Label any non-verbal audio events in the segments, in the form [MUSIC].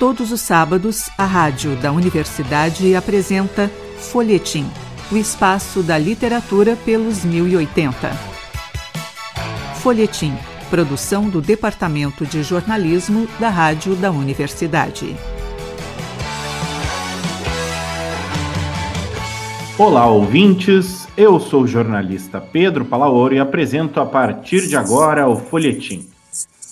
Todos os sábados, a rádio da universidade apresenta Folhetim, o espaço da literatura pelos 1080. Folhetim, produção do Departamento de Jornalismo da Rádio da Universidade. Olá, ouvintes. Eu sou o jornalista Pedro Palaoro e apresento a partir de agora o Folhetim.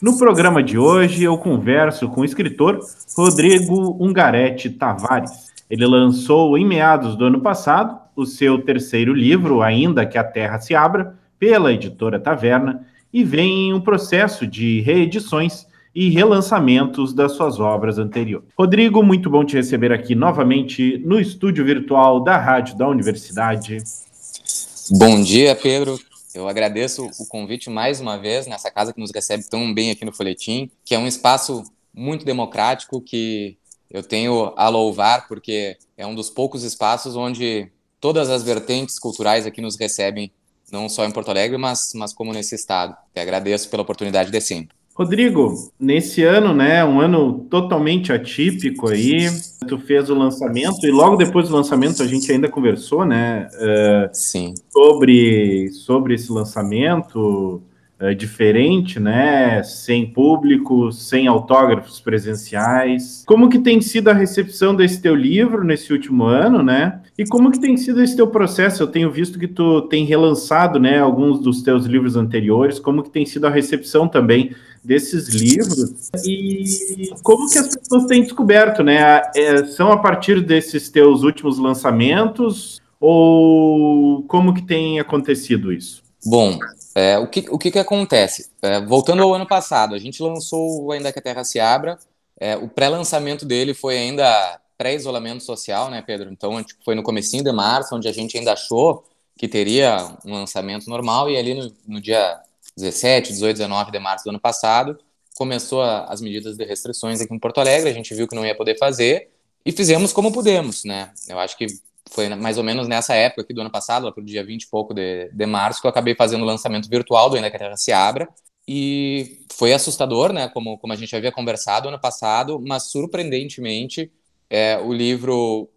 No programa de hoje, eu converso com o escritor Rodrigo Ungaretti Tavares. Ele lançou em meados do ano passado o seu terceiro livro, Ainda que a Terra se Abra, pela editora Taverna, e vem em um processo de reedições e relançamentos das suas obras anteriores. Rodrigo, muito bom te receber aqui novamente no estúdio virtual da Rádio da Universidade. Bom dia, Pedro. Eu agradeço o convite mais uma vez nessa casa que nos recebe tão bem aqui no Folhetim, que é um espaço muito democrático que eu tenho a louvar, porque é um dos poucos espaços onde todas as vertentes culturais aqui nos recebem, não só em Porto Alegre, mas, mas como nesse estado. Agradeço pela oportunidade de sempre. Rodrigo, nesse ano, né, um ano totalmente atípico aí, tu fez o lançamento e logo depois do lançamento a gente ainda conversou, né, uh, Sim. sobre sobre esse lançamento uh, diferente, né, sem público, sem autógrafos presenciais. Como que tem sido a recepção desse teu livro nesse último ano, né? E como que tem sido esse teu processo? Eu tenho visto que tu tem relançado, né, alguns dos teus livros anteriores. Como que tem sido a recepção também desses livros e como que as pessoas têm descoberto, né? É, são a partir desses teus últimos lançamentos ou como que tem acontecido isso? Bom, é, o, que, o que, que acontece? É, voltando ao ano passado, a gente lançou Ainda que a Terra se Abra, é, o pré-lançamento dele foi ainda pré-isolamento social, né, Pedro? Então, tipo, foi no comecinho de março, onde a gente ainda achou que teria um lançamento normal, e ali no, no dia 17, 18, 19 de março do ano passado, começou a, as medidas de restrições aqui em Porto Alegre, a gente viu que não ia poder fazer e fizemos como pudemos, né? Eu acho que foi mais ou menos nessa época aqui do ano passado, lá pro dia 20 e pouco de, de março, que eu acabei fazendo o lançamento virtual do Ainda que a Terra se Abra, e foi assustador, né, como, como a gente havia conversado ano passado, mas surpreendentemente é, o livro,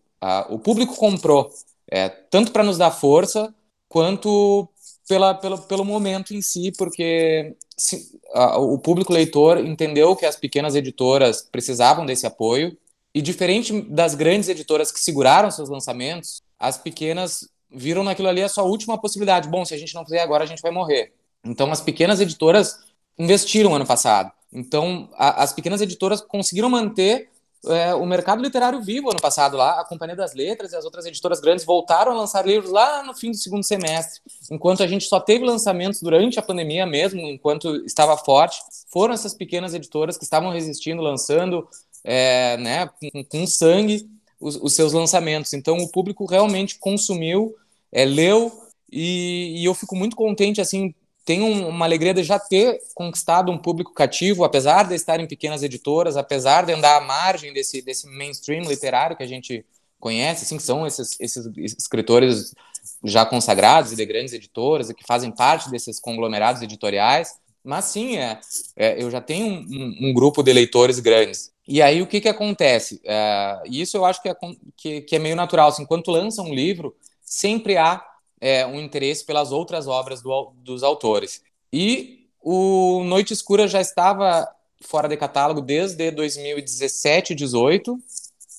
o público comprou, é, tanto para nos dar força, quanto pela, pelo, pelo momento em si, porque se, a, o público leitor entendeu que as pequenas editoras precisavam desse apoio, e diferente das grandes editoras que seguraram seus lançamentos, as pequenas viram naquilo ali a sua última possibilidade. Bom, se a gente não fizer agora, a gente vai morrer. Então, as pequenas editoras investiram ano passado. Então, a, as pequenas editoras conseguiram manter é, o mercado literário vivo ano passado lá, a Companhia das Letras e as outras editoras grandes voltaram a lançar livros lá no fim do segundo semestre, enquanto a gente só teve lançamentos durante a pandemia mesmo, enquanto estava forte, foram essas pequenas editoras que estavam resistindo, lançando é, né, com, com sangue os, os, seus lançamentos. Então o público realmente consumiu, é, leu e, e eu fico muito contente assim tenho uma alegria de já ter conquistado um público cativo, apesar de estar em pequenas editoras, apesar de andar à margem desse, desse mainstream literário que a gente conhece, assim, que são esses, esses escritores já consagrados e de grandes editoras e que fazem parte desses conglomerados editoriais. Mas sim, é, é eu já tenho um, um, um, grupo de leitores grandes. E aí o que, que acontece? É, isso eu acho que é, que, que é meio natural. Assim, quando lança um livro, sempre há é, um interesse pelas outras obras do, dos autores. E o Noite Escura já estava fora de catálogo desde 2017, 18.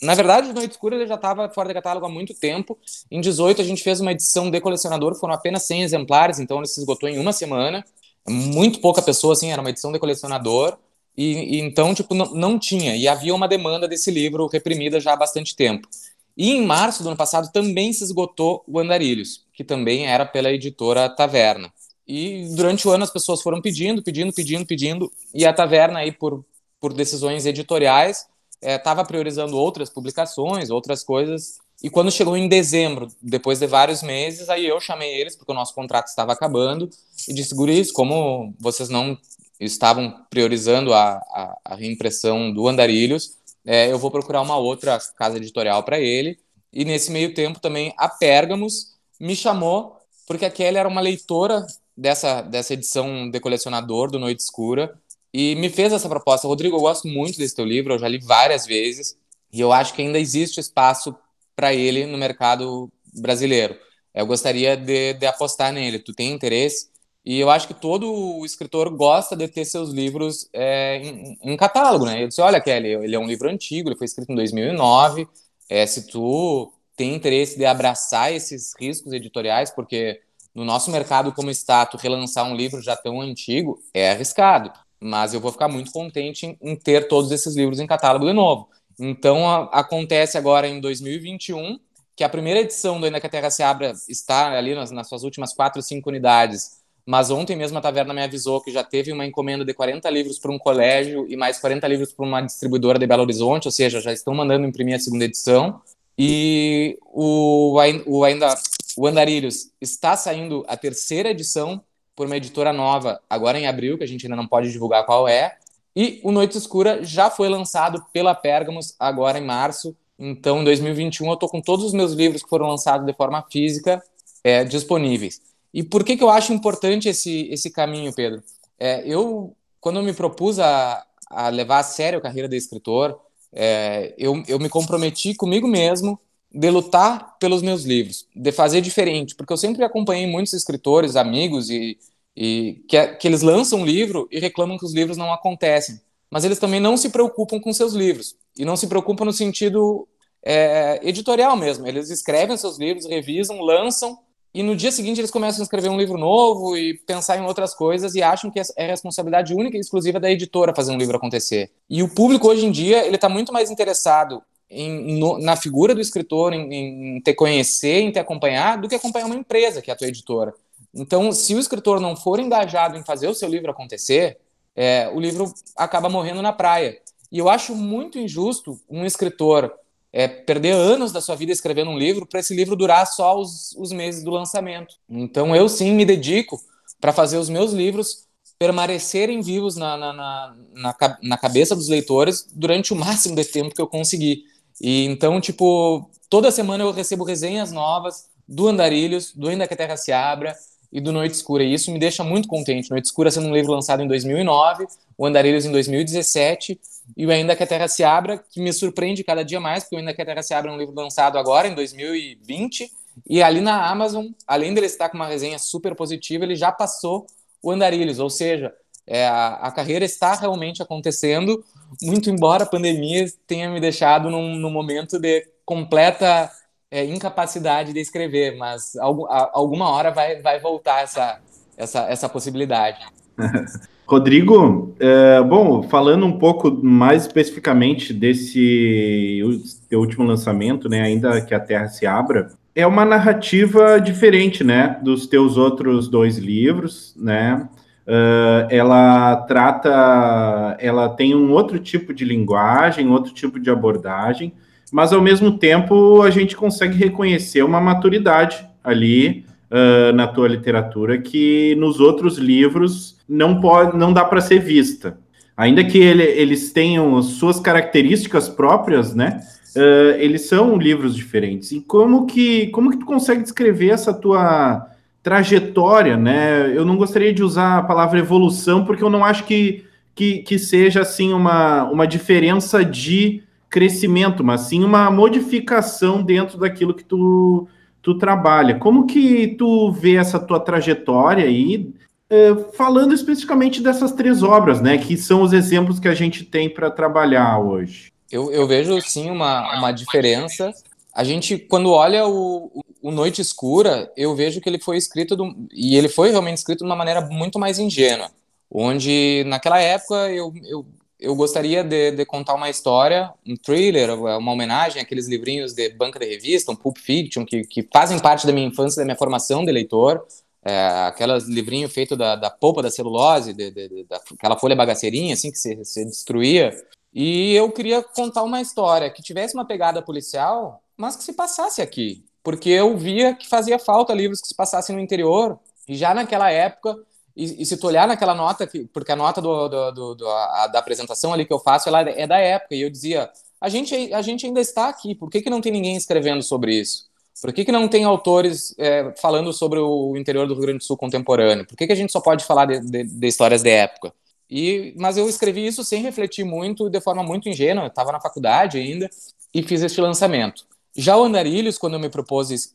Na verdade, Noite Escura já estava fora de catálogo há muito tempo. Em 18 a gente fez uma edição de colecionador, foram apenas 100 exemplares, então ele se esgotou em uma semana. Muito pouca pessoa, assim, era uma edição de colecionador. E, e então, tipo, não, não tinha. E havia uma demanda desse livro reprimida já há bastante tempo. E em março do ano passado também se esgotou o Andarilhos, que também era pela editora Taverna. E durante o ano as pessoas foram pedindo, pedindo, pedindo, pedindo, e a Taverna aí por, por decisões editoriais estava é, priorizando outras publicações, outras coisas. E quando chegou em dezembro, depois de vários meses, aí eu chamei eles, porque o nosso contrato estava acabando, e disse, guris, como vocês não estavam priorizando a, a, a reimpressão do Andarilhos, é, eu vou procurar uma outra casa editorial para ele. E nesse meio tempo também a Pérgamos me chamou, porque a Kelly era uma leitora dessa, dessa edição de colecionador do Noite Escura. e me fez essa proposta. Rodrigo, eu gosto muito desse teu livro, eu já li várias vezes, e eu acho que ainda existe espaço para ele no mercado brasileiro. Eu gostaria de, de apostar nele. Tu tem interesse? E eu acho que todo escritor gosta de ter seus livros é, em, em, catálogo, né? Eu disse, olha, Kelly, ele é um livro antigo, ele foi escrito em 2009. É, se tu tem interesse de abraçar esses riscos editoriais, porque no nosso mercado como está, tu relançar um livro já tão antigo é arriscado. Mas eu vou ficar muito contente em, em ter todos esses livros em catálogo de novo. Então, a, acontece agora em 2021 que a primeira edição do Ainda que a Terra se Abra está ali nas, nas suas últimas quatro, cinco unidades mas ontem mesmo a Taverna me avisou que já teve uma encomenda de 40 livros para um colégio e mais 40 livros para uma distribuidora de Belo Horizonte, ou seja, já estão mandando imprimir a segunda edição. E o, o, ainda, o Andarilhos está saindo a terceira edição por uma editora nova, agora em abril, que a gente ainda não pode divulgar qual é. E o Noite Escura já foi lançado pela Pérgamos agora em março. Então, em 2021, eu estou com todos os meus livros que foram lançados de forma física é, disponíveis. E por que, que eu acho importante esse, esse caminho, Pedro? É, eu, quando eu me propus a, a levar a sério a carreira de escritor, é, eu, eu me comprometi comigo mesmo de lutar pelos meus livros, de fazer diferente, porque eu sempre acompanhei muitos escritores, amigos, e, e que, que eles lançam um livro e reclamam que os livros não acontecem. Mas eles também não se preocupam com seus livros, e não se preocupam no sentido é, editorial mesmo. Eles escrevem seus livros, revisam, lançam, e no dia seguinte eles começam a escrever um livro novo e pensar em outras coisas e acham que é responsabilidade única e exclusiva da editora fazer um livro acontecer. E o público hoje em dia ele está muito mais interessado em, no, na figura do escritor, em, em te conhecer, em te acompanhar, do que acompanhar uma empresa que é a tua editora. Então, se o escritor não for engajado em fazer o seu livro acontecer, é, o livro acaba morrendo na praia. E eu acho muito injusto um escritor é, perder anos da sua vida escrevendo um livro para esse livro durar só os, os meses do lançamento. Então eu sim me dedico para fazer os meus livros permanecerem vivos na, na, na, na, na cabeça dos leitores durante o máximo de tempo que eu conseguir. E então, tipo, toda semana eu recebo resenhas novas do Andarilhos, do Ainda que a Terra se Abra e do Noite Escura. E isso me deixa muito contente. Noite Escura sendo um livro lançado em 2009, o Andarilhos em 2017 e o Ainda que a Terra se Abra, que me surpreende cada dia mais, porque o Ainda que a Terra se Abra é um livro lançado agora, em 2020, e ali na Amazon, além dele estar com uma resenha super positiva, ele já passou o Andarilhos, ou seja, é, a, carreira está realmente acontecendo, muito embora a pandemia tenha me deixado num, num momento de completa é, incapacidade de escrever, mas a, alguma hora vai, vai voltar essa, essa, essa possibilidade. [LAUGHS] Rodrigo, é, bom, falando um pouco mais especificamente desse último lançamento, né, ainda que a Terra se abra, é uma narrativa diferente, né, dos teus outros dois livros, né? Uh, ela trata, ela tem um outro tipo de linguagem, outro tipo de abordagem, mas ao mesmo tempo a gente consegue reconhecer uma maturidade ali uh, na tua literatura que nos outros livros não pode, não dá para ser vista. Ainda que ele, eles tenham suas características próprias, né? Uh, eles são livros diferentes. E como que, como que tu consegue descrever essa tua trajetória, né? Eu não gostaria de usar a palavra evolução, porque eu não acho que, que, que seja assim uma, uma diferença de crescimento, mas sim uma modificação dentro daquilo que tu, tu trabalha. Como que tu vê essa tua trajetória aí, é, falando especificamente dessas três obras, né, que são os exemplos que a gente tem para trabalhar hoje? Eu, eu, vejo sim uma, uma diferença. A gente, quando olha o, o Noite Escura, eu vejo que ele foi escrito, do, e ele foi realmente escrito de uma maneira muito mais ingênua, onde naquela época eu, eu eu gostaria de, de, contar uma história, um thriller, uma homenagem àqueles livrinhos de banca de revista, um Pulp Fiction, que, que fazem parte da minha infância, da minha formação de leitor. É, aquelas livrinhos feitos da, da polpa da celulose, de, de, daquela folha bagaceirinha, assim, que se, se destruía. E eu queria contar uma história que tivesse uma pegada policial, mas que se passasse aqui. Porque eu via que fazia falta livros que se passassem no interior. E já naquela época e, e, se tu olhar naquela nota, porque a nota do, do, do, a, da apresentação ali que eu faço, ela é da época, e eu dizia, a gente, a gente ainda está aqui, por que, que não tem ninguém escrevendo sobre isso? Por que, que não tem autores é, falando sobre o interior do Rio Grande do Sul contemporâneo? Por que, que a gente só pode falar de, de, de histórias de época? E, mas eu escrevi isso sem refletir muito, de forma muito ingênua, estava na faculdade ainda, e fiz este lançamento. Já o Andarilhos, quando eu me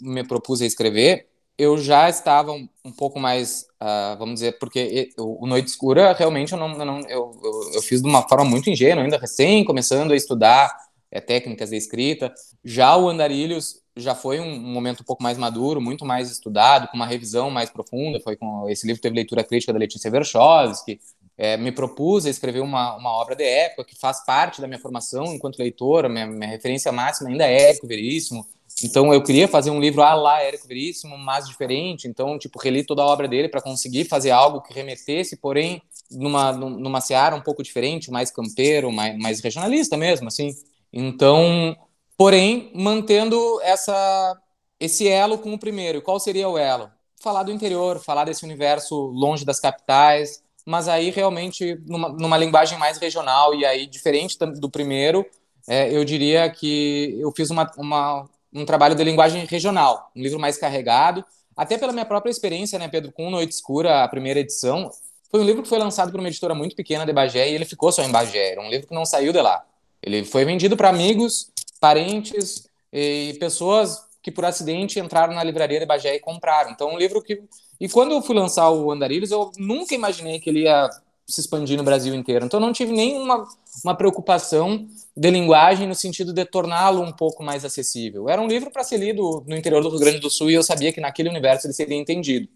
me propus a escrever, eu já estava um, um pouco mais, uh, vamos dizer, porque o, o Noite Escura realmente eu não, eu, não eu, eu, eu, fiz de uma forma muito ingênua, ainda recém começando a estudar é, técnicas de escrita. Já o Andarilhos já foi um, um, momento um pouco mais maduro, muito mais estudado, com uma revisão mais profunda. Foi com esse livro teve leitura crítica da Letícia Verchovski. É, me propus a escrever uma, uma obra de época que faz parte da minha formação enquanto leitora. Minha, minha referência máxima ainda é Érico Veríssimo. Então eu queria fazer um livro a lá Érico Veríssimo, mas diferente. Então, tipo, reli toda a obra dele para conseguir fazer algo que remetesse, porém, numa, numa seara um pouco diferente, mais campeiro, mais, mais regionalista mesmo, assim. Então, porém, mantendo essa, esse elo com o primeiro. E qual seria o elo? Falar do interior, falar desse universo longe das capitais, mas aí realmente numa, numa linguagem mais regional e aí diferente do primeiro, é, eu diria que eu fiz uma, uma, um trabalho de linguagem regional, um livro mais carregado, até pela minha própria experiência, né, Pedro, com Noite Escura, a primeira edição, foi um livro que foi lançado por uma editora muito pequena de Bagé e ele ficou só em Bagé, era um livro que não saiu de lá. Ele foi vendido para amigos, parentes e pessoas que por acidente entraram na livraria de Bagé e compraram. Então, um livro que... E quando eu fui lançar o Andarilhos, eu nunca imaginei que ele ia se expandir no Brasil inteiro. Então, não tive nenhuma uma preocupação de linguagem no sentido de torná-lo um pouco mais acessível. Era um livro para ser lido no interior do Rio Grande do Sul e eu sabia que naquele universo ele seria entendido.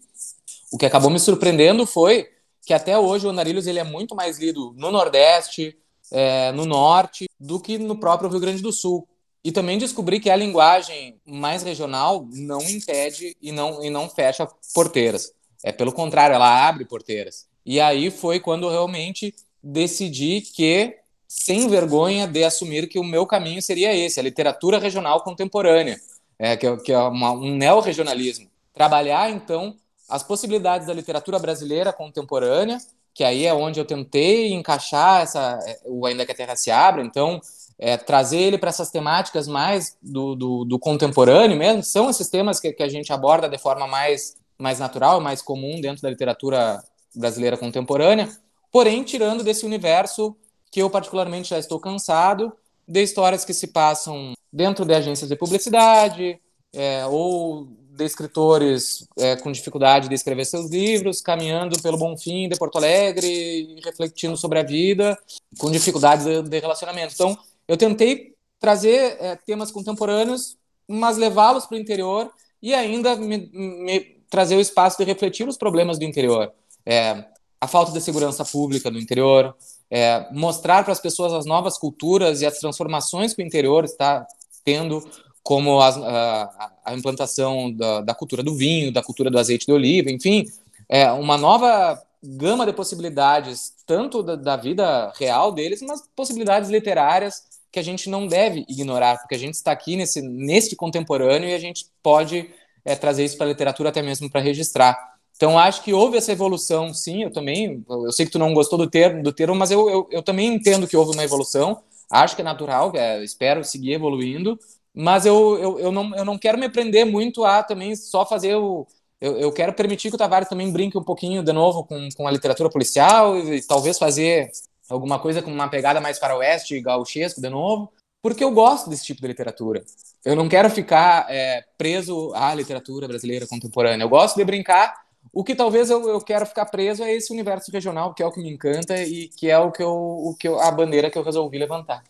O que acabou me surpreendendo foi que até hoje o Andarilhos ele é muito mais lido no Nordeste, é, no Norte, do que no próprio Rio Grande do Sul. E também descobri que a linguagem mais regional não impede e não, e não fecha porteiras. É pelo contrário, ela abre porteiras. E aí foi quando realmente decidi que, sem vergonha de assumir que o meu caminho seria esse, a literatura regional contemporânea, é, que, é, que é uma, um neo-regionalismo. Trabalhar, então, as possibilidades da literatura brasileira contemporânea, que aí é onde eu tentei encaixar essa, é, o Ainda que a Terra se abra, então, é, trazer ele para essas temáticas mais do, do, do, contemporâneo mesmo, são esses temas que, que a gente aborda de forma mais, mais natural, mais comum dentro da literatura brasileira contemporânea, porém tirando desse universo que eu particularmente já estou cansado de histórias que se passam dentro de agências de publicidade é, ou de escritores é, com dificuldade de escrever seus livros, caminhando pelo Bonfim de Porto Alegre refletindo sobre a vida, com dificuldades de, de relacionamento. Então, eu tentei trazer é, temas contemporâneos, mas levá-los para o interior e ainda me, me trazer o espaço de refletir os problemas do interior é, a falta de segurança pública no interior, é, mostrar para as pessoas as novas culturas e as transformações que o interior está tendo, como as, a, a, implantação da, da, cultura do vinho, da cultura do azeite de oliva, enfim, é, uma nova gama de possibilidades, tanto da, da vida real deles, mas possibilidades literárias que a gente não deve ignorar, porque a gente está aqui nesse, nesse contemporâneo e a gente pode é, trazer isso para a literatura até mesmo para registrar. Então, acho que houve essa evolução, sim. Eu também, eu sei que tu não gostou do termo, do termo mas eu, eu, eu também entendo que houve uma evolução. Acho que é natural, é, espero seguir evoluindo. Mas eu, eu, eu, não, eu não quero me prender muito a também só fazer o. Eu, eu quero permitir que o Tavares também brinque um pouquinho de novo com, com a literatura policial e, e talvez fazer alguma coisa com uma pegada mais para o oeste, gauchesco de novo, porque eu gosto desse tipo de literatura. Eu não quero ficar é, preso à literatura brasileira contemporânea. Eu gosto de brincar o que talvez eu, eu quero ficar preso é esse universo regional, que é o que me encanta e que é o que eu, o que eu, a bandeira que eu resolvi levantar.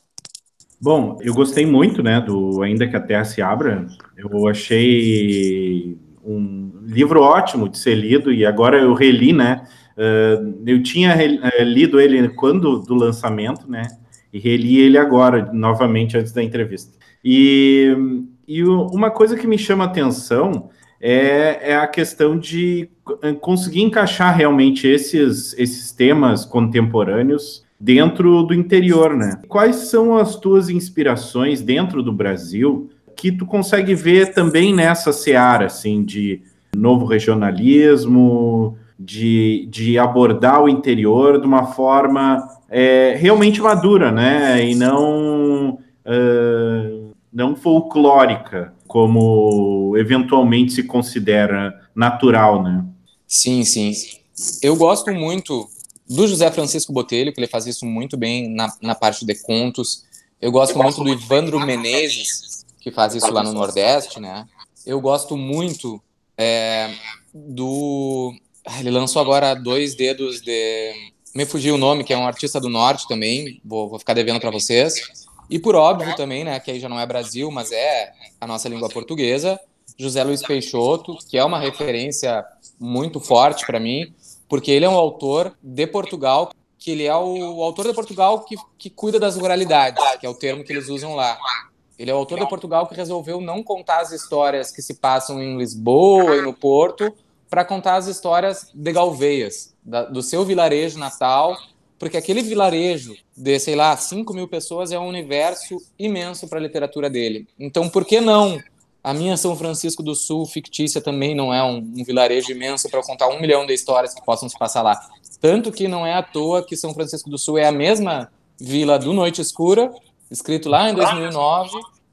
Bom, eu gostei muito, né, do Ainda que a Terra se Abra. Eu achei um livro ótimo de ser lido e agora eu reli, né? Uh, eu tinha uh, lido ele quando do lançamento, né? E reli ele agora, novamente, antes da entrevista. E, e uma coisa que me chama atenção é, é a questão de eh, conseguir encaixar realmente esses, esses temas contemporâneos dentro do interior, né? Quais são as tuas inspirações dentro do Brasil que tu consegue ver também nessa seara, assim, de novo regionalismo, de, de abordar o interior de uma forma é, realmente madura, né? E não, uh, não folclórica, como eventualmente se considera natural, né? Sim, sim. Eu gosto muito do José Francisco Botelho, que ele faz isso muito bem na, na parte de contos. Eu gosto muito do Ivandro Menezes, que faz isso lá no Nordeste, né? Eu gosto muito é, do. Ah, ele lançou agora dois dedos de. Me fugiu o nome, que é um artista do Norte também. Vou, vou ficar devendo para vocês. E por óbvio também, né, que aí já não é Brasil, mas é a nossa língua portuguesa, José Luiz Peixoto, que é uma referência muito forte para mim, porque ele é um autor de Portugal, que ele é o, o autor de Portugal que, que cuida das ruralidades, que é o termo que eles usam lá. Ele é o autor de Portugal que resolveu não contar as histórias que se passam em Lisboa e no Porto, para contar as histórias de Galveias, da, do seu vilarejo natal, porque aquele vilarejo de, sei lá, 5 mil pessoas é um universo imenso para a literatura dele. Então, por que não a minha São Francisco do Sul, fictícia, também não é um, um vilarejo imenso para contar um milhão de histórias que possam se passar lá. Tanto que não é à toa que São Francisco do Sul é a mesma vila do Noite Escura, escrito lá em 2009,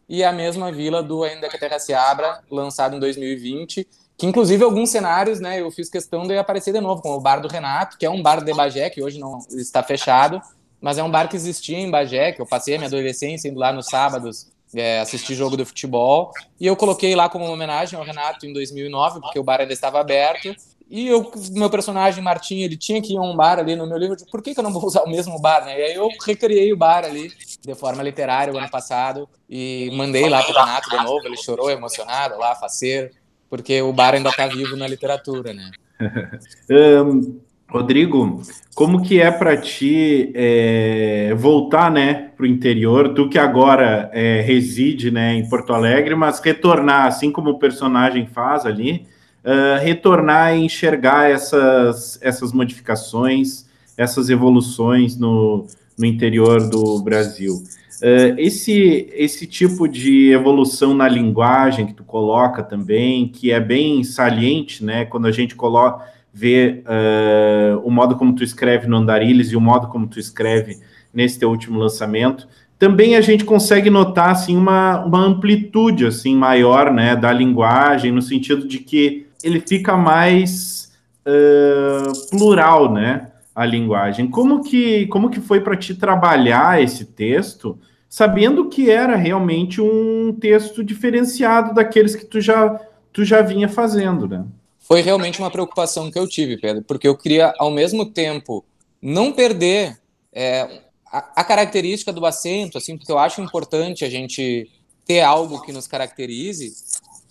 e a mesma vila do Ainda que a Terra se Abra, lançado em 2020, que inclusive alguns cenários, né, eu fiz questão de aparecer de novo, como o Bar do Renato, que é um bar de Bagé, que hoje não está fechado, mas é um bar que existia em Bagé, que eu passei a minha adolescência indo lá nos sábados é, assistir jogo de futebol. E eu coloquei lá como homenagem ao Renato em 2009, porque o bar ainda estava aberto. E eu, meu personagem, Martim, ele tinha que ir a um bar ali no meu livro. Por que, que eu não vou usar o mesmo bar, né? E aí eu recriei o bar ali de forma literária o ano passado e mandei lá pro Renato de novo. Ele chorou emocionado lá, faceiro, porque o bar ainda está vivo na literatura, né? [LAUGHS] um, Rodrigo, como que é para ti é, voltar, né, para o interior? Tu que agora é, reside, né, em Porto Alegre, mas retornar, assim como o personagem faz ali, uh, retornar e enxergar essas, essas modificações, essas evoluções no, no interior do Brasil. Uh, esse, esse tipo de evolução na linguagem que tu coloca também, que é bem saliente, né, quando a gente coloca ver uh, o modo como tu escreve no Andarilhos e o modo como tu escreve nesse teu último lançamento, também a gente consegue notar assim uma, uma amplitude assim maior, né, da linguagem no sentido de que ele fica mais uh, plural, né, a linguagem. Como que como que foi para ti trabalhar esse texto, sabendo que era realmente um texto diferenciado daqueles que tu já tu já vinha fazendo, né? foi realmente uma preocupação que eu tive, Pedro, porque eu queria, ao mesmo tempo, não perder é, a, a, característica do acento, assim, porque eu acho importante a gente ter algo que nos caracterize,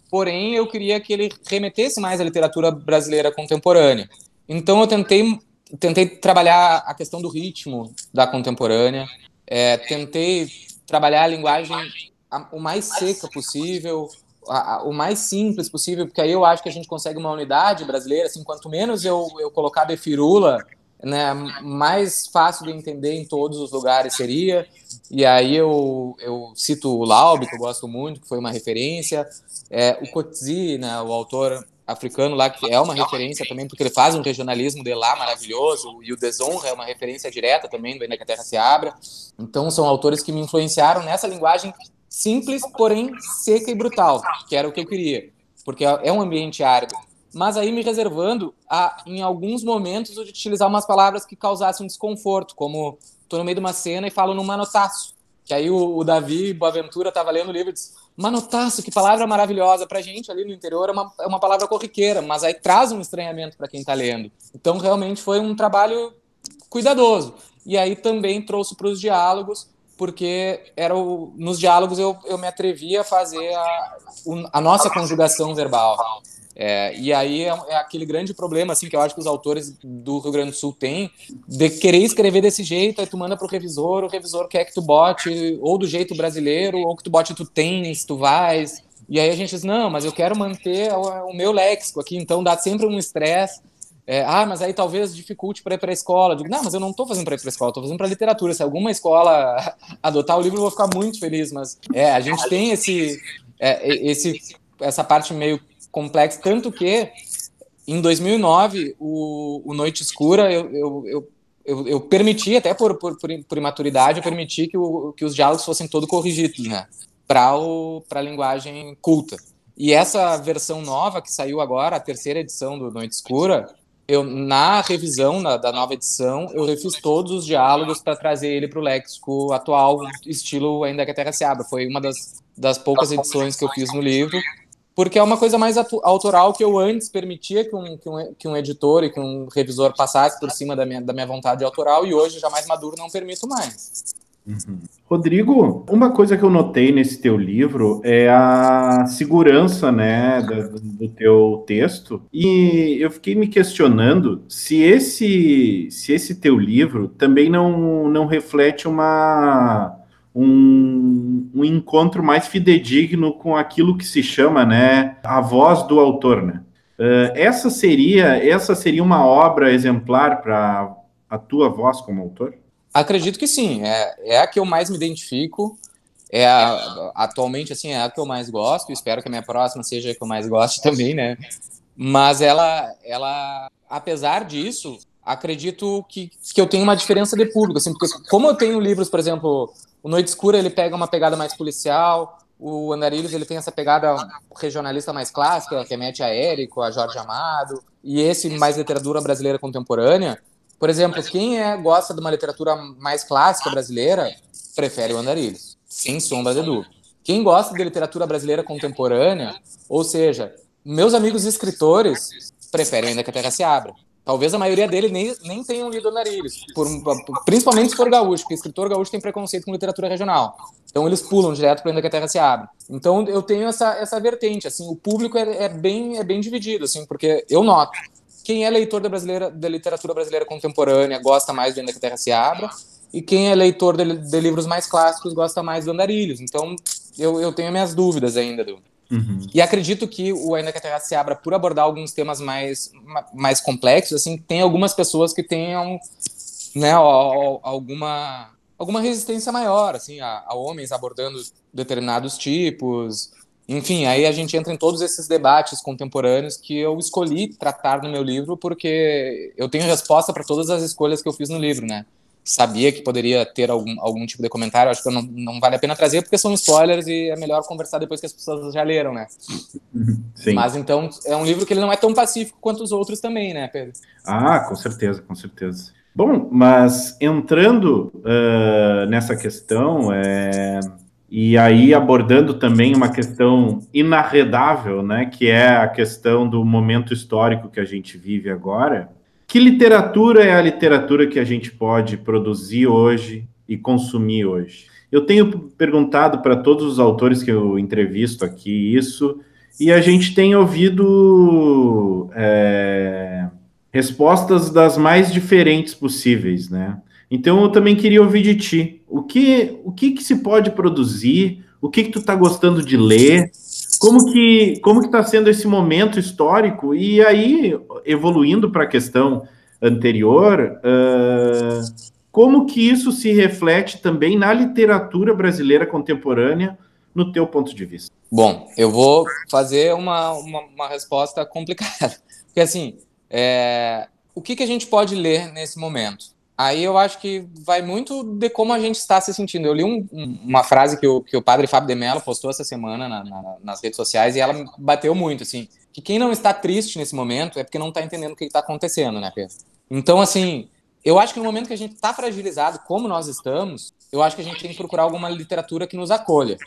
porém eu queria que ele remetesse mais à literatura brasileira contemporânea. Então eu tentei, tentei trabalhar a questão do ritmo da contemporânea, é, tentei trabalhar a linguagem o mais seca possível, o mais simples possível, porque aí eu acho que a gente consegue uma unidade brasileira, assim, quanto menos eu, eu colocar de firula, né, mais fácil de entender em todos os lugares seria, e aí eu, eu cito o Laub, que eu gosto muito, que foi uma referência, é, o Coetzee, né, o autor africano lá, que é uma referência também, porque ele faz um regionalismo de lá maravilhoso, e o Desonra é uma referência direta também do Ainda que a Terra se Abra. Então, são autores que me influenciaram nessa linguagem simples, porém seca e brutal, que era o que eu queria, porque é um ambiente árido. Mas aí me reservando a, em alguns momentos, utilizar umas palavras que causassem um desconforto, como estou no meio de uma cena e falo no manotaço, que aí o, o Davi Boaventura estava lendo o livro e disse, manotaço, que palavra maravilhosa, para gente ali no interior é uma, é uma palavra corriqueira, mas aí traz um estranhamento para quem está lendo. Então realmente foi um trabalho cuidadoso. E aí também trouxe para os diálogos porque era o, nos diálogos eu, eu me atrevia a fazer a, a nossa conjugação verbal. É, e aí é, é, aquele grande problema assim que eu acho que os autores do Rio Grande do Sul têm de querer escrever desse jeito, aí tu manda pro revisor, o revisor quer que tu bote ou do jeito brasileiro, ou que tu bote tu tens, tu vais. E aí a gente diz, não, mas eu quero manter o, o meu léxico aqui, então dá sempre um estresse. É, ah, mas aí talvez dificulte para ir para a escola. Eu digo, não, mas eu não estou fazendo para ir para a escola, estou fazendo para literatura. Se alguma escola [LAUGHS] adotar o livro, eu vou ficar muito feliz. Mas é, a gente tem esse, é, esse, essa parte meio complexa, tanto que em 2009, o, o Noite Escura, eu, eu, eu, eu, eu permiti, até por, por, por imaturidade, eu permiti que, o, que os diálogos fossem todos corrigidos, né? Para a linguagem culta. E essa versão nova que saiu agora, a terceira edição do Noite Escura, eu na revisão na, da nova edição, eu refiz todos os diálogos para trazer ele para o léxico atual, estilo Ainda que a Terra se abra. Foi uma das, das poucas edições que eu fiz no livro, porque é uma coisa mais autoral que eu antes permitia que um, que um, que um editor e que um revisor passasse por cima da minha, da minha vontade autoral, e hoje, já mais maduro, não permito mais. Uhum. Rodrigo, uma coisa que eu notei nesse teu livro é a segurança, né, do, do, teu texto. E eu fiquei me questionando se esse, se esse teu livro também não, não reflete uma um, um encontro mais fidedigno com aquilo que se chama, né, a voz do autor, né? Uh, essa seria essa seria uma obra exemplar para a tua voz como autor? Acredito que sim. É, é a que eu mais me identifico. É a, atualmente assim é a que eu mais gosto. Espero que a minha próxima seja a que eu mais goste também, né? Mas ela, ela, apesar disso, acredito que, que eu tenho uma diferença de público, assim, porque como eu tenho livros, por exemplo, o Noite Escura ele pega uma pegada mais policial, o Andarilhos ele tem essa pegada regionalista mais clássica, que remete a Érico, a Jorge Amado, e esse mais literatura brasileira contemporânea, por exemplo, quem é, gosta de uma literatura mais clássica brasileira prefere o Andarilhos, sem sombra de dúvida. Quem gosta de literatura brasileira contemporânea, ou seja, meus amigos escritores preferem ainda que a Terra se abra. Talvez a maioria deles nem, nem tenham lido Andarilhos, por, principalmente se for gaúcho, porque escritor gaúcho tem preconceito com literatura regional. Então eles pulam direto para ainda que a Terra se abra. Então eu tenho essa, essa vertente, assim, o público é, é, bem, é bem dividido, assim, porque eu noto quem é leitor da, brasileira, da literatura brasileira contemporânea gosta mais de Ainda que a Terra se Abra, e quem é leitor de, de livros mais clássicos gosta mais do Andarilhos. Então, eu, eu tenho minhas dúvidas ainda, do. Uhum. E acredito que o Ainda que a Terra se Abra, por abordar alguns temas mais, mais complexos, assim, tem algumas pessoas que tenham né, alguma, alguma resistência maior, assim, a, a homens abordando determinados tipos, enfim, aí a gente entra em todos esses debates contemporâneos que eu escolhi tratar no meu livro porque eu tenho resposta para todas as escolhas que eu fiz no livro, né? Sabia que poderia ter algum, algum tipo de comentário, acho que não, não vale a pena trazer porque são spoilers e é melhor conversar depois que as pessoas já leram, né? [LAUGHS] Sim. Mas então é um livro que ele não é tão pacífico quanto os outros também, né, Pedro? Ah, com certeza, com certeza. Bom, mas entrando uh, nessa questão, é e aí abordando também uma questão inarredável, né, que é a questão do momento histórico que a gente vive agora. Que literatura é a literatura que a gente pode produzir hoje e consumir hoje? Eu tenho perguntado para todos os autores que eu entrevisto aqui isso, e a gente tem ouvido é, respostas das mais diferentes possíveis, né? Então eu também queria ouvir de ti. O que, o que, que se pode produzir? O que, que tu está gostando de ler? Como que como que está sendo esse momento histórico? E aí, evoluindo para a questão anterior, uh, como que isso se reflete também na literatura brasileira contemporânea, no teu ponto de vista? Bom, eu vou fazer uma, uma, uma resposta complicada. [LAUGHS] Porque assim, é, o que, que a gente pode ler nesse momento? Aí eu acho que vai muito de como a gente está se sentindo. Eu li um, uma frase que o, que o padre Fábio de Mello postou essa semana na, na, nas redes sociais e ela bateu muito, assim, que quem não está triste nesse momento é porque não está entendendo o que está acontecendo, né, Pedro? Então, assim, eu acho que no momento que a gente está fragilizado, como nós estamos, eu acho que a gente tem que procurar alguma literatura que nos acolha.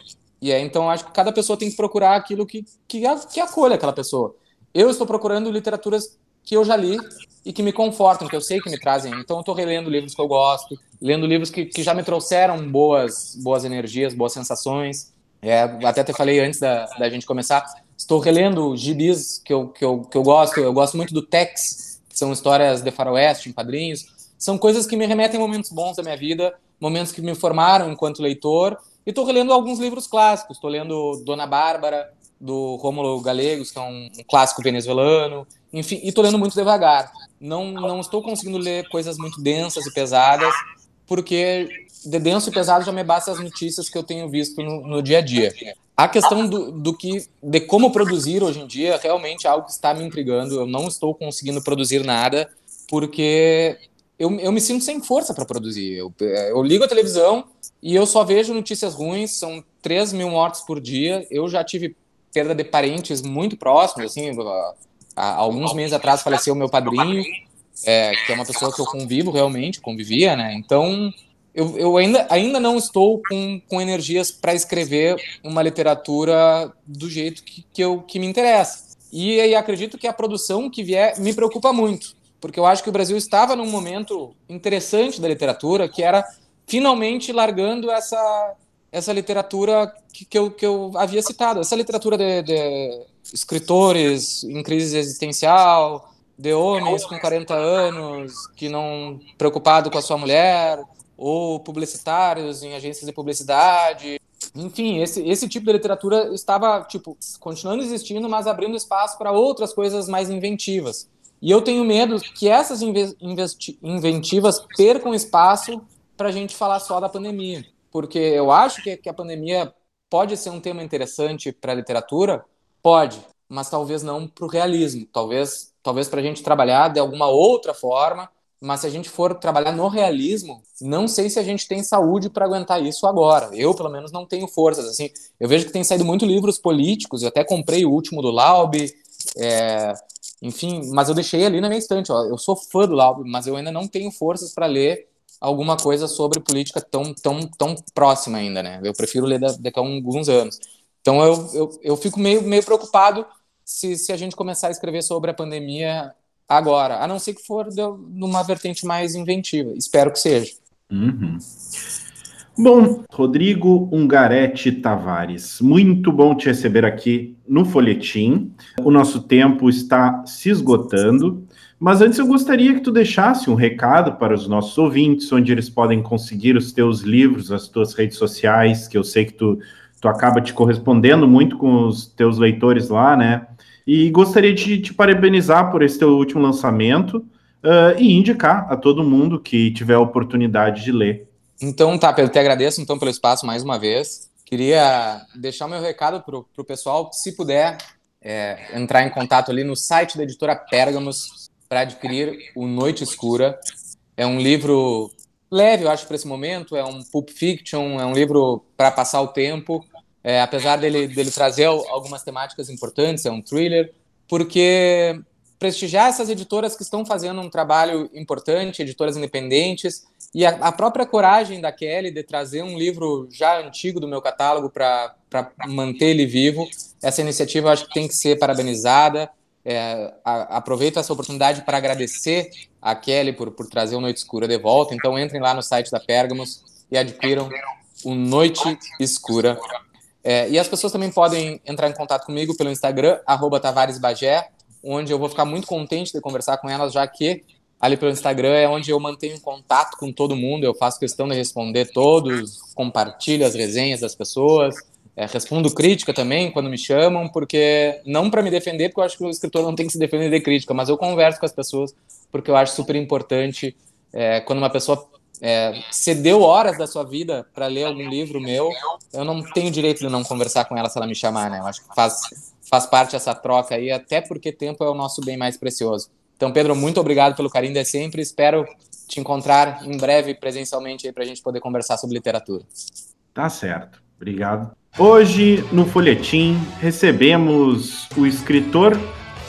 E aí, então, acho que cada pessoa tem que procurar aquilo que, que, que acolha aquela pessoa. Eu estou procurando literaturas que eu já li e que me confortam, que eu sei que me trazem. Então, eu estou relendo livros que eu gosto, lendo livros que, que já me trouxeram boas, boas energias, boas sensações. É, até te falei antes da, da gente começar, estou relendo gibis que eu, que, eu, que eu gosto. Eu gosto muito do Tex, que são histórias de faroeste, em quadrinhos. São coisas que me remetem a momentos bons da minha vida, momentos que me formaram enquanto leitor. E estou relendo alguns livros clássicos. Estou lendo Dona Bárbara, do Rômulo Galegos, que é um, um clássico venezuelano. Enfim, e estou lendo muito devagar. Não, não estou conseguindo ler coisas muito densas e pesadas, porque de denso e pesado já me basta as notícias que eu tenho visto no, no dia a dia. A questão do, do, que, de como produzir hoje em dia, realmente é algo que está me intrigando. Eu não estou conseguindo produzir nada, porque eu, eu me sinto sem força para produzir. Eu, eu ligo a televisão e eu só vejo notícias ruins, são 3 mil mortes por dia. Eu já tive perda de parentes muito próximos, assim, há alguns meses atrás faleceu meu padrinho, é, que é uma pessoa que eu convivo realmente, convivia, né? Então, eu, eu ainda, ainda não estou com, com energias para escrever uma literatura do jeito que, que, eu, que me interessa. E, e acredito que a produção que vier me preocupa muito, porque eu acho que o Brasil estava num momento interessante da literatura, que era finalmente largando essa, essa literatura que, que, eu, que eu havia citado, essa literatura de, de escritores em crise existencial, de homens com 40 anos que não preocupado com a sua mulher, ou publicitários em agências de publicidade. Enfim, esse, esse tipo de literatura estava, tipo, continuando existindo, mas abrindo espaço para outras coisas mais inventivas. E eu tenho medo que essas inventivas percam espaço para a gente falar só da pandemia. Porque eu acho que, que a pandemia pode ser um tema interessante para a literatura, pode, mas talvez não para o realismo. Talvez, talvez para a gente trabalhar de alguma outra forma mas se a gente for trabalhar no realismo, não sei se a gente tem saúde para aguentar isso agora. Eu, pelo menos, não tenho forças. Assim, eu vejo que tem saído muito livros políticos. Eu até comprei o último do Laube, é, enfim, mas eu deixei ali na minha estante. Ó, eu sou fã do Laube, mas eu ainda não tenho forças para ler alguma coisa sobre política tão, tão, tão próxima ainda, né? Eu prefiro ler daqui a alguns anos. Então eu, eu, eu fico meio, meio preocupado se, se a gente começar a escrever sobre a pandemia agora, a não ser que for de, numa vertente mais inventiva. Espero que seja. Uhum. Bom, Rodrigo Ungarete Tavares, muito bom te receber aqui no Folhetim. O nosso tempo está se esgotando, mas antes eu gostaria que tu deixasse um recado para os nossos ouvintes, onde eles podem conseguir os teus livros, as tuas redes sociais, que eu sei que tu, tu acaba te correspondendo muito com os teus leitores lá, né? E gostaria de te parabenizar por esse teu último lançamento uh, e indicar a todo mundo que tiver a oportunidade de ler. Então, tá, Pedro, te agradeço então pelo espaço mais uma vez. Queria deixar o meu recado para o pessoal, se puder é, entrar em contato ali no site da editora Pérgamos para adquirir o Noite Escura. É um livro leve, eu acho, para esse momento. É um pulp fiction, é um livro para passar o tempo é, apesar dele, dele trazer algumas temáticas importantes, é um thriller, porque prestigiar essas editoras que estão fazendo um trabalho importante, editoras independentes, e a, a própria coragem da Kelly de trazer um livro já antigo do meu catálogo para manter ele vivo, essa iniciativa eu acho que tem que ser parabenizada. É, a, aproveito essa oportunidade para agradecer a Kelly por, por trazer o Noite Escura de volta. Então entrem lá no site da Pergamos e adquiram o Noite Escura é, e as pessoas também podem entrar em contato comigo pelo Instagram, tavaresbagé, onde eu vou ficar muito contente de conversar com elas, já que ali pelo Instagram é onde eu mantenho contato com todo mundo, eu faço questão de responder todos, compartilho as resenhas das pessoas, é, respondo crítica também quando me chamam, porque não para me defender, porque eu acho que o escritor não tem que se defender de crítica, mas eu converso com as pessoas porque eu acho super importante é, quando uma pessoa é, cedeu horas da sua vida para ler algum livro meu, eu não tenho direito de não conversar com ela se ela me chamar, né? Eu acho que faz, faz parte essa troca aí, até porque tempo é o nosso bem mais precioso. Então, Pedro, muito obrigado pelo carinho de sempre. Espero te encontrar em breve presencialmente para a gente poder conversar sobre literatura. Tá certo. Obrigado. Hoje, no Folhetim, recebemos o escritor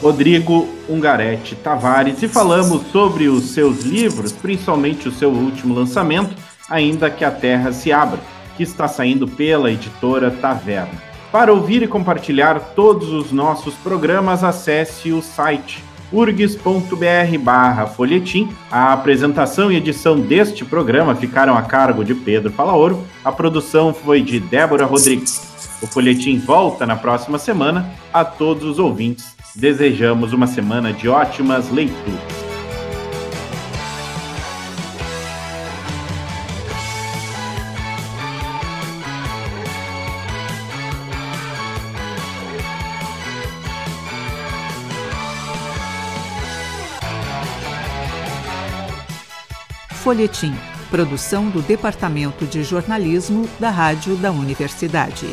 Rodrigo Ungarete Tavares e falamos sobre os seus livros, principalmente o seu último lançamento, Ainda que a Terra se Abra, que está saindo pela editora Taverna. Para ouvir e compartilhar todos os nossos programas, acesse o site urgs.br folhetim. A apresentação e edição deste programa ficaram a cargo de Pedro Palaoro. A produção foi de Débora Rodrigues. O folhetim volta na próxima semana. A todos os ouvintes, Desejamos uma semana de ótimas leituras. Folhetim, produção do Departamento de Jornalismo da Rádio da Universidade.